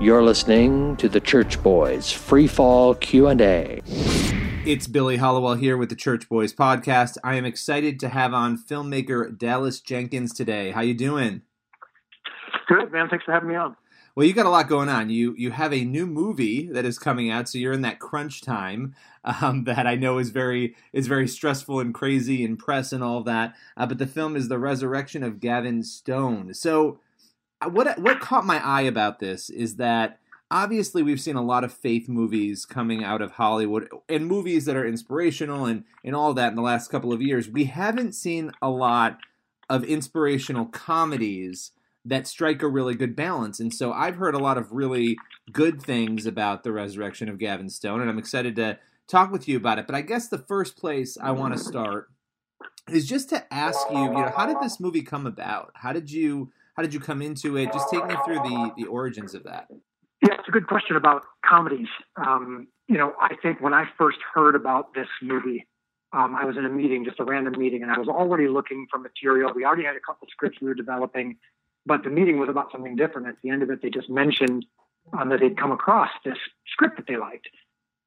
You're listening to the Church Boys Free Fall Q&A. It's Billy Hallowell here with the Church Boys podcast. I am excited to have on filmmaker Dallas Jenkins today. How you doing? Good, man. Thanks for having me on. Well, you got a lot going on. You you have a new movie that is coming out, so you're in that crunch time um, that I know is very is very stressful and crazy and press and all that. Uh, but the film is the resurrection of Gavin Stone. So, what what caught my eye about this is that obviously we've seen a lot of faith movies coming out of Hollywood and movies that are inspirational and and all that in the last couple of years. We haven't seen a lot of inspirational comedies that strike a really good balance. And so I've heard a lot of really good things about the resurrection of Gavin Stone, and I'm excited to talk with you about it. But I guess the first place I want to start is just to ask you, you know, how did this movie come about? How did you how did you come into it? Just take me through the the origins of that. Yeah, it's a good question about comedies. Um, you know, I think when I first heard about this movie, um, I was in a meeting, just a random meeting, and I was already looking for material. We already had a couple scripts we were developing, but the meeting was about something different. At the end of it, they just mentioned um, that they'd come across this script that they liked.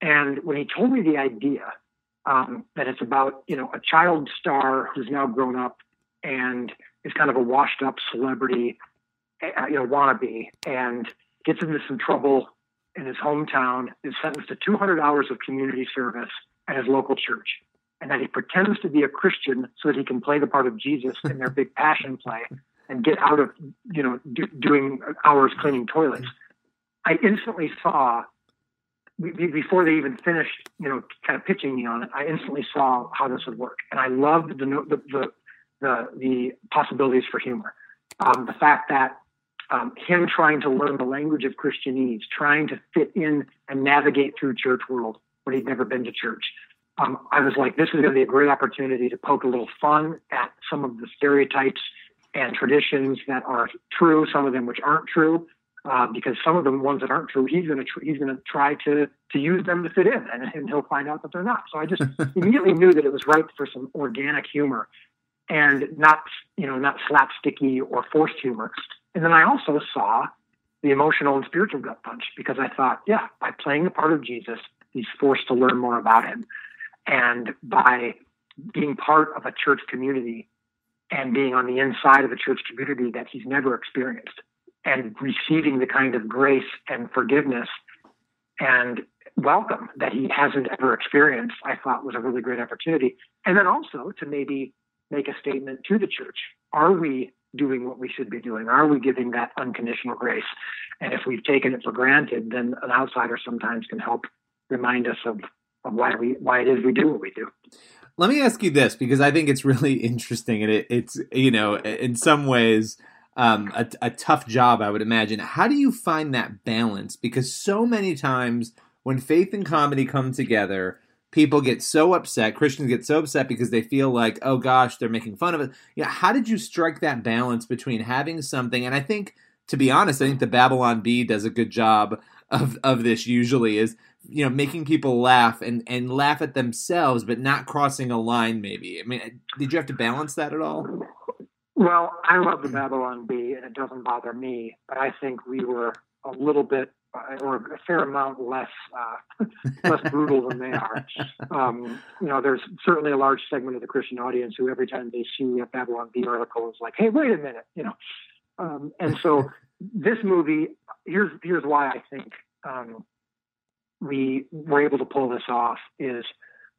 And when he told me the idea um, that it's about, you know, a child star who's now grown up and is kind of a washed up celebrity, uh, you know, wannabe, and gets into some trouble in his hometown, is sentenced to 200 hours of community service at his local church, and that he pretends to be a Christian so that he can play the part of Jesus in their big passion play and get out of you know do, doing hours cleaning toilets. I instantly saw before they even finished, you know, kind of pitching me on it. I instantly saw how this would work, and I loved the the the the, the possibilities for humor. Um, the fact that um, him trying to learn the language of Christianese, trying to fit in and navigate through church world when he'd never been to church. Um, I was like, this is going to be a great opportunity to poke a little fun at some of the stereotypes and traditions that are true, some of them which aren't true, uh, because some of the ones that aren't true, he's going to tr- he's going to try to to use them to fit in, and, and he'll find out that they're not. So I just immediately knew that it was ripe for some organic humor, and not you know not slapsticky or forced humor. And then I also saw the emotional and spiritual gut punch because I thought, yeah, by playing the part of Jesus, he's forced to learn more about him, and by being part of a church community and being on the inside of a church community that he's never experienced and receiving the kind of grace and forgiveness and welcome that he hasn't ever experienced, I thought was a really great opportunity. And then also to maybe make a statement to the church. Are we doing what we should be doing? Are we giving that unconditional grace? And if we've taken it for granted, then an outsider sometimes can help remind us of, of why we why it is we do what we do. Let me ask you this because I think it's really interesting and it, it's you know in some ways um, a, a tough job I would imagine. How do you find that balance? Because so many times when faith and comedy come together, people get so upset. Christians get so upset because they feel like, oh gosh, they're making fun of it. Yeah, how did you strike that balance between having something? And I think, to be honest, I think the Babylon Bee does a good job of of this. Usually, is you know making people laugh and and laugh at themselves but not crossing a line maybe i mean did you have to balance that at all well i love the babylon bee and it doesn't bother me but i think we were a little bit or a fair amount less uh, less brutal than they are. Um, you know, there's certainly a large segment of the Christian audience who, every time they see a Babylon Bee article, is like, "Hey, wait a minute," you know. Um, and so, this movie here's here's why I think um, we were able to pull this off is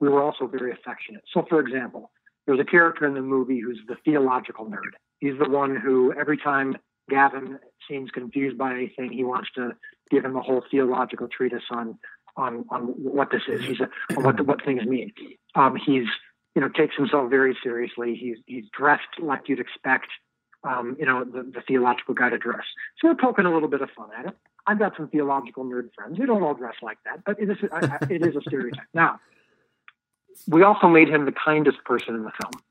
we were also very affectionate. So, for example, there's a character in the movie who's the theological nerd. He's the one who, every time Gavin seems confused by anything, he wants to give him a whole theological treatise on on on what this is. He's a, what what things mean. Um, he's you know takes himself very seriously. He's he's dressed like you'd expect. Um, you know the, the theological guy to dress. So we're poking a little bit of fun at it. I've got some theological nerd friends. They don't all dress like that, but it is, it is a stereotype. Now, we also made him the kindest person in the film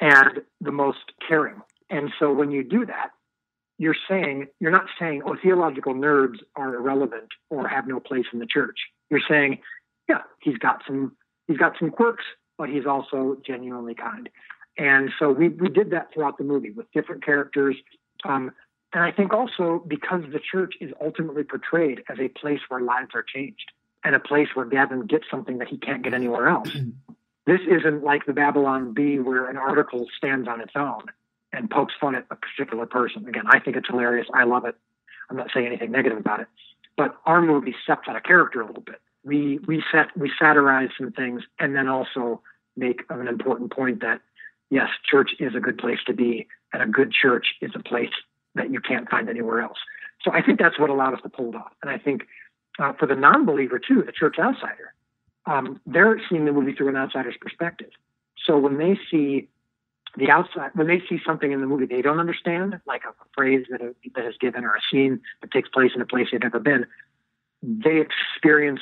and the most caring. And so when you do that, you're saying, you're not saying, oh, theological nerds are irrelevant or have no place in the church. You're saying, yeah, he's got some, he's got some quirks, but he's also genuinely kind. And so we, we did that throughout the movie with different characters. Um, And I think also because the church is ultimately portrayed as a place where lives are changed and a place where Gavin gets something that he can't get anywhere else. this isn't like the Babylon Bee where an article stands on its own and pokes fun at a particular person. Again, I think it's hilarious. I love it. I'm not saying anything negative about it. But our movie steps out of character a little bit. We we set we satirize some things and then also make an important point that yes, church is a good place to be, and a good church is a place that you can't find anywhere else. So I think that's what allowed us to pull it off. And I think uh, for the non-believer too, the church outsider, um, they're seeing the movie through an outsider's perspective. So when they see the outside, when they see something in the movie they don't understand, like a, phrase that, a, that is given or a scene that takes place in a place they've never been, they experience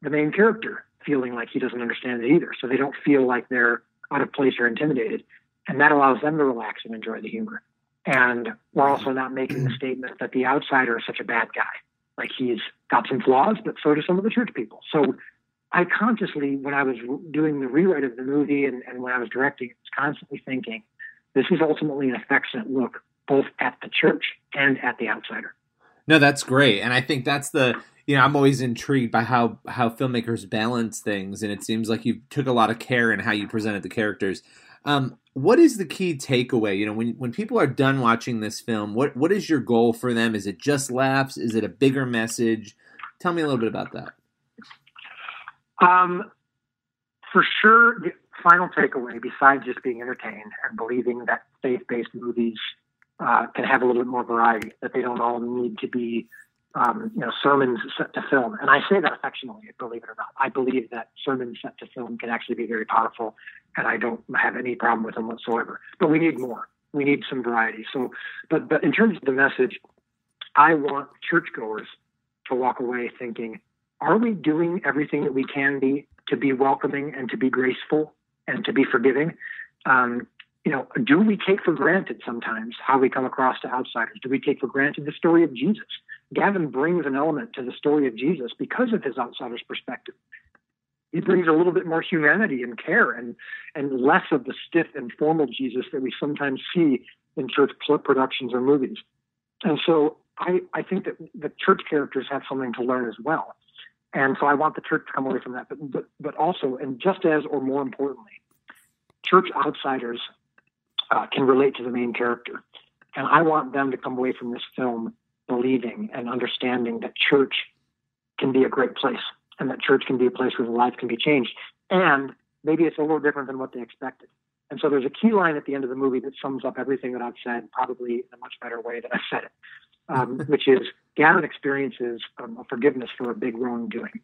the main character feeling like he doesn't understand it either. So they don't feel like they're out of place or intimidated. And that allows them to relax and enjoy the humor. And we're also not making the statement that the outsider is such a bad guy. Like he's got some flaws, but so do some of the church people. So I consciously, when I was doing the rewrite of the movie and, and when I was directing, was constantly thinking, this is ultimately an affectionate look both at the church and at the outsider. No, that's great, and I think that's the you know I'm always intrigued by how how filmmakers balance things, and it seems like you took a lot of care in how you presented the characters. Um, what is the key takeaway? You know, when when people are done watching this film, what what is your goal for them? Is it just laughs? Is it a bigger message? Tell me a little bit about that. Um, for sure, the final takeaway, besides just being entertained and believing that faith-based movies uh, can have a little bit more variety, that they don't all need to be um, you know, sermons set to film. And I say that affectionately, believe it or not. I believe that sermons set to film can actually be very powerful, and I don't have any problem with them whatsoever. But we need more. We need some variety. So, but but in terms of the message, I want churchgoers to walk away thinking, are we doing everything that we can be to be welcoming and to be graceful and to be forgiving? Um, you know, do we take for granted sometimes how we come across to outsiders? Do we take for granted the story of Jesus? Gavin brings an element to the story of Jesus because of his outsider's perspective. He brings a little bit more humanity and care and, and less of the stiff and formal Jesus that we sometimes see in church productions or movies. And so I, I think that the church characters have something to learn as well. And so I want the church to come away from that. But, but, but also, and just as or more importantly, church outsiders uh, can relate to the main character. And I want them to come away from this film believing and understanding that church can be a great place and that church can be a place where the life can be changed. And maybe it's a little different than what they expected. And so there's a key line at the end of the movie that sums up everything that I've said, probably in a much better way than I said it, um, which is Gavin experiences um, a forgiveness for a big wrongdoing.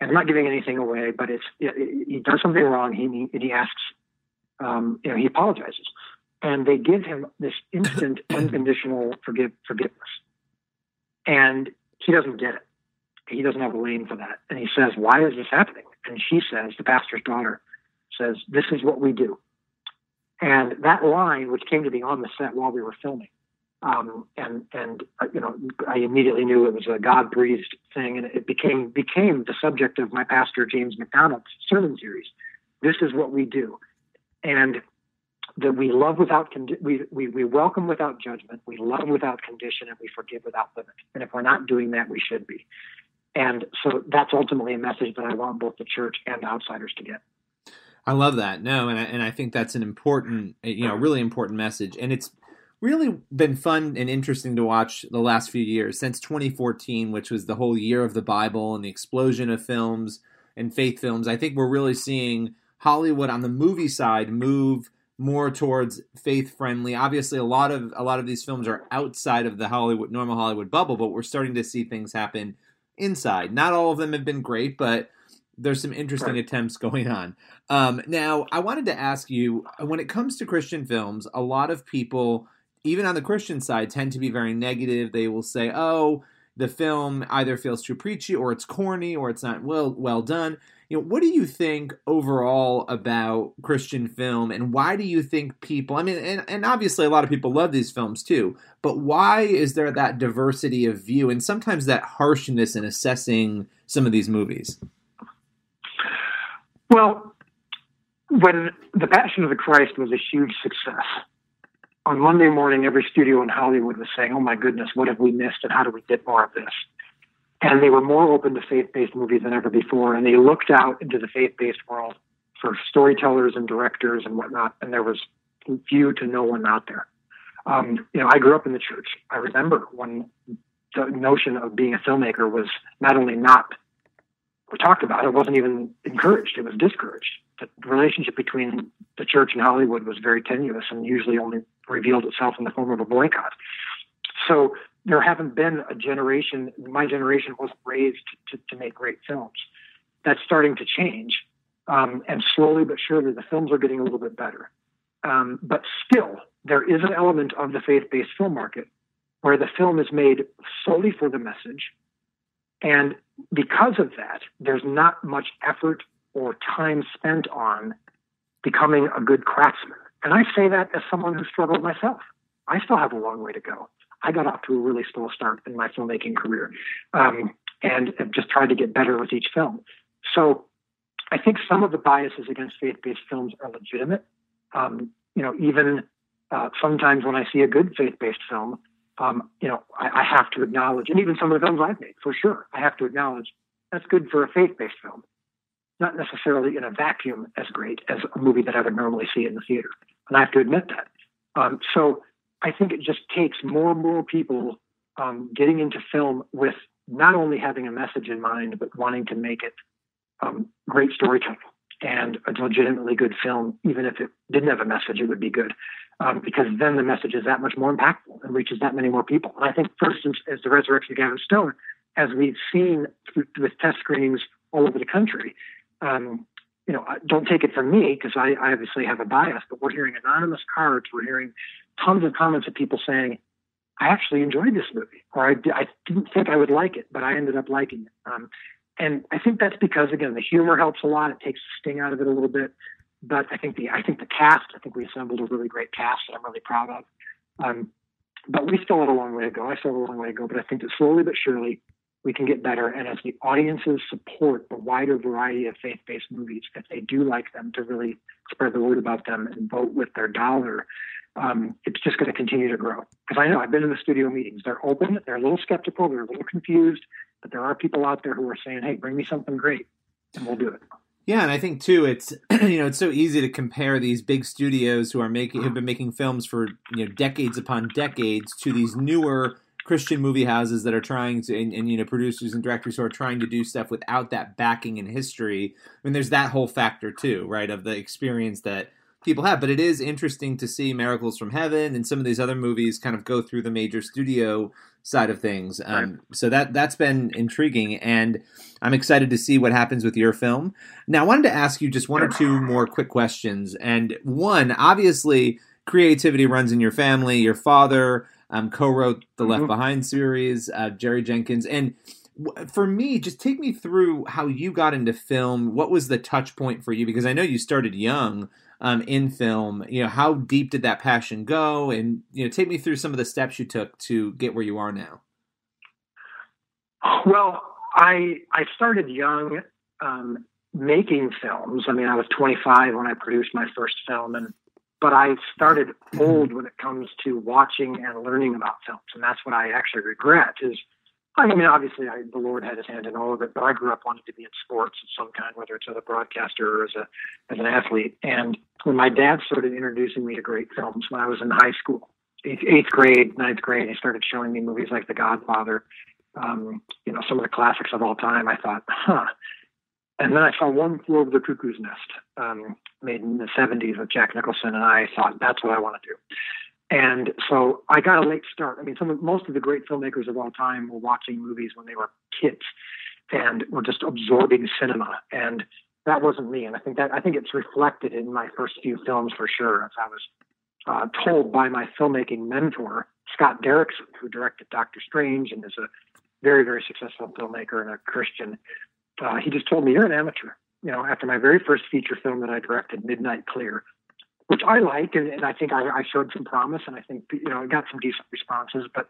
And I'm not giving anything away, but it's it, it, he does something wrong. He he, he asks, um, you know, he apologizes, and they give him this instant unconditional forgive, forgiveness. And he doesn't get it. He doesn't have a lane for that. And he says, Why is this happening? And she says, the pastor's daughter says, This is what we do. And that line, which came to be on the set while we were filming, um, and and uh, you know, I immediately knew it was a God breathed thing, and it became became the subject of my pastor James MacDonald's sermon series. This is what we do, and that we love without condi- we, we we welcome without judgment, we love without condition, and we forgive without limit. And if we're not doing that, we should be. And so that's ultimately a message that I want both the church and outsiders to get. I love that. No, and I, and I think that's an important, you know, really important message. And it's really been fun and interesting to watch the last few years since 2014, which was the whole year of the Bible and the explosion of films and faith films. I think we're really seeing Hollywood on the movie side move more towards faith friendly. Obviously, a lot of a lot of these films are outside of the Hollywood normal Hollywood bubble, but we're starting to see things happen inside. Not all of them have been great, but there's some interesting right. attempts going on. Um, now, I wanted to ask you when it comes to Christian films, a lot of people, even on the Christian side, tend to be very negative. They will say, "Oh." The film either feels too preachy, or it's corny, or it's not well well done you know, what do you think overall about Christian film, and why do you think people? I mean, and, and obviously a lot of people love these films too, but why is there that diversity of view and sometimes that harshness in assessing some of these movies? Well, when The Passion of the Christ was a huge success, on Monday morning, every studio in Hollywood was saying, "Oh my goodness, what have we missed, and how do we get more of this?" And they were more open to faith-based movies than ever before, and they looked out into the faith-based world for storytellers and directors and whatnot, and there was few to no one out there. Um, you know, I grew up in the church. I remember when the notion of being a filmmaker was not only not talked about, it wasn't even encouraged; it was discouraged. The relationship between the church and Hollywood was very tenuous, and usually only revealed itself in the form of a boycott. So there haven't been a generation. My generation wasn't raised to, to make great films. That's starting to change, um, and slowly but surely, the films are getting a little bit better. Um, but still, there is an element of the faith-based film market where the film is made solely for the message, and because of that, there's not much effort or time spent on becoming a good craftsman. And I say that as someone who struggled myself. I still have a long way to go. I got off to a really slow start in my filmmaking career um, and have just tried to get better with each film. So I think some of the biases against faith based films are legitimate. Um, you know, even uh, sometimes when I see a good faith based film, um, you know, I, I, have to acknowledge, and even some of the films I've made, for sure, I have to acknowledge that's good for a faith-based film, not necessarily in a vacuum as great as a movie that I would normally see in the theater, and I have to admit that. Um, so I think it just takes more and more people um, getting into film with not only having a message in mind, but wanting to make it um, great storytelling and a legitimately good film, even if it didn't have a message, it would be good um, because then the message is that much more impactful and reaches that many more people. And I think, for instance, as the resurrection of Gavin Stone, as we've seen with test screenings all over the country, um, you know, don't take it from me because I, I obviously have a bias, but we're hearing anonymous cards, we're hearing tons of comments of people saying, I actually enjoyed this movie, or I, I didn't think I would like it, but I ended up liking it. Um, and I think that's because, again, the humor helps a lot. It takes the sting out of it a little bit but I think the I think the cast I think we assembled a really great cast that I'm really proud of. Um, but we still have a long way to go. I still have a long way to go, but I think that slowly but surely we can get better. And as the audiences support the wider variety of faith-based movies, if they do like them, to really spread the word about them and vote with their dollar, um, it's just going to continue to grow. Because I know I've been in the studio meetings; they're open, they're a little skeptical, they're a little confused, but there are people out there who are saying, "Hey, bring me something great, and we'll do it." Yeah, and I think too, it's you know, it's so easy to compare these big studios who are making have been making films for you know decades upon decades to these newer Christian movie houses that are trying to, and, and, you know, producers and directors who are trying to do stuff without that backing in history. I mean, there's that whole factor too, right, of the experience that people have. But it is interesting to see Miracles from Heaven and some of these other movies kind of go through the major studio side of things. Um, right. So that that's been intriguing, and I'm excited to see what happens with your film. Now, I wanted to ask you just one or two more quick questions. And one, obviously, creativity runs in your family. Your father um, co-wrote the mm-hmm. Left Behind series, uh, Jerry Jenkins, and for me, just take me through how you got into film. What was the touch point for you? Because I know you started young um, in film. You know, how deep did that passion go? And you know, take me through some of the steps you took to get where you are now. Well, I I started young, um, making films. I mean, I was 25 when I produced my first film, and but I started old when it comes to watching and learning about films, and that's what I actually regret is I mean, obviously, I, the Lord had His hand in all of it, but I grew up wanting to be in sports of some kind, whether it's as a broadcaster or as a as an athlete. And when my dad started introducing me to great films when I was in high school, eighth, eighth grade, ninth grade, he started showing me movies like The Godfather, um, you know, some of the classics of all time. I thought, huh. And then I saw One Flew Over the Cuckoo's Nest, um, made in the '70s with Jack Nicholson, and I thought that's what I want to do. And so I got a late start. I mean, some of, most of the great filmmakers of all time were watching movies when they were kids and were just absorbing cinema. And that wasn't me. And I think that I think it's reflected in my first few films for sure. As I was uh, told by my filmmaking mentor, Scott Derrickson, who directed Doctor Strange and is a very, very successful filmmaker and a Christian. Uh, he just told me, You're an amateur. You know, after my very first feature film that I directed, Midnight Clear, which I like, and, and I think I, I, showed some promise, and I think you know I got some decent responses. But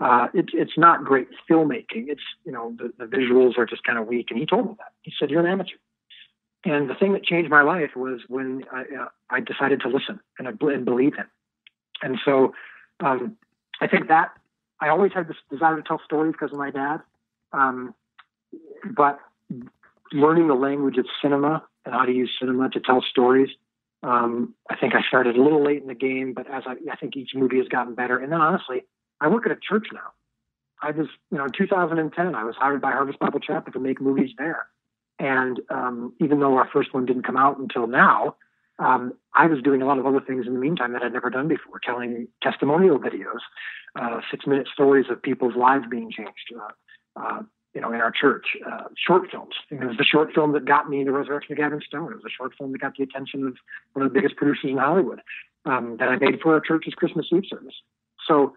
uh, it's it's not great filmmaking. It's you know the, the visuals are just kind of weak. And he told me that. He said you're an amateur. And the thing that changed my life was when I, uh, I decided to listen and, and believe him. And so um, I think that I always had this desire to tell stories because of my dad. Um, but learning the language of cinema and how to use cinema to tell stories. Um, I think I started a little late in the game, but as I, I think each movie has gotten better. And then honestly, I work at a church now. I was, you know, in 2010, I was hired by Harvest Bible Chapel to make movies there. And um, even though our first one didn't come out until now, um, I was doing a lot of other things in the meantime that I'd never done before, telling testimonial videos, uh, six minute stories of people's lives being changed, uh, uh, you know, in our church, uh, short films. It was the short film that got me the Resurrection of Gavin Stone. It was a short film that got the attention of one of the biggest producers in Hollywood um, that I made for our church's Christmas Eve service. So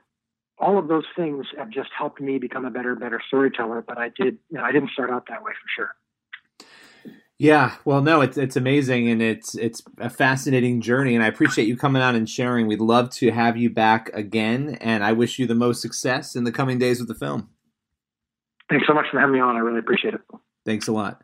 all of those things have just helped me become a better, better storyteller. But I did, you know, I didn't start out that way for sure. Yeah, well, no, it's it's amazing and it's it's a fascinating journey, and I appreciate you coming on and sharing. We'd love to have you back again, and I wish you the most success in the coming days with the film. Thanks so much for having me on. I really appreciate it. Thanks a lot.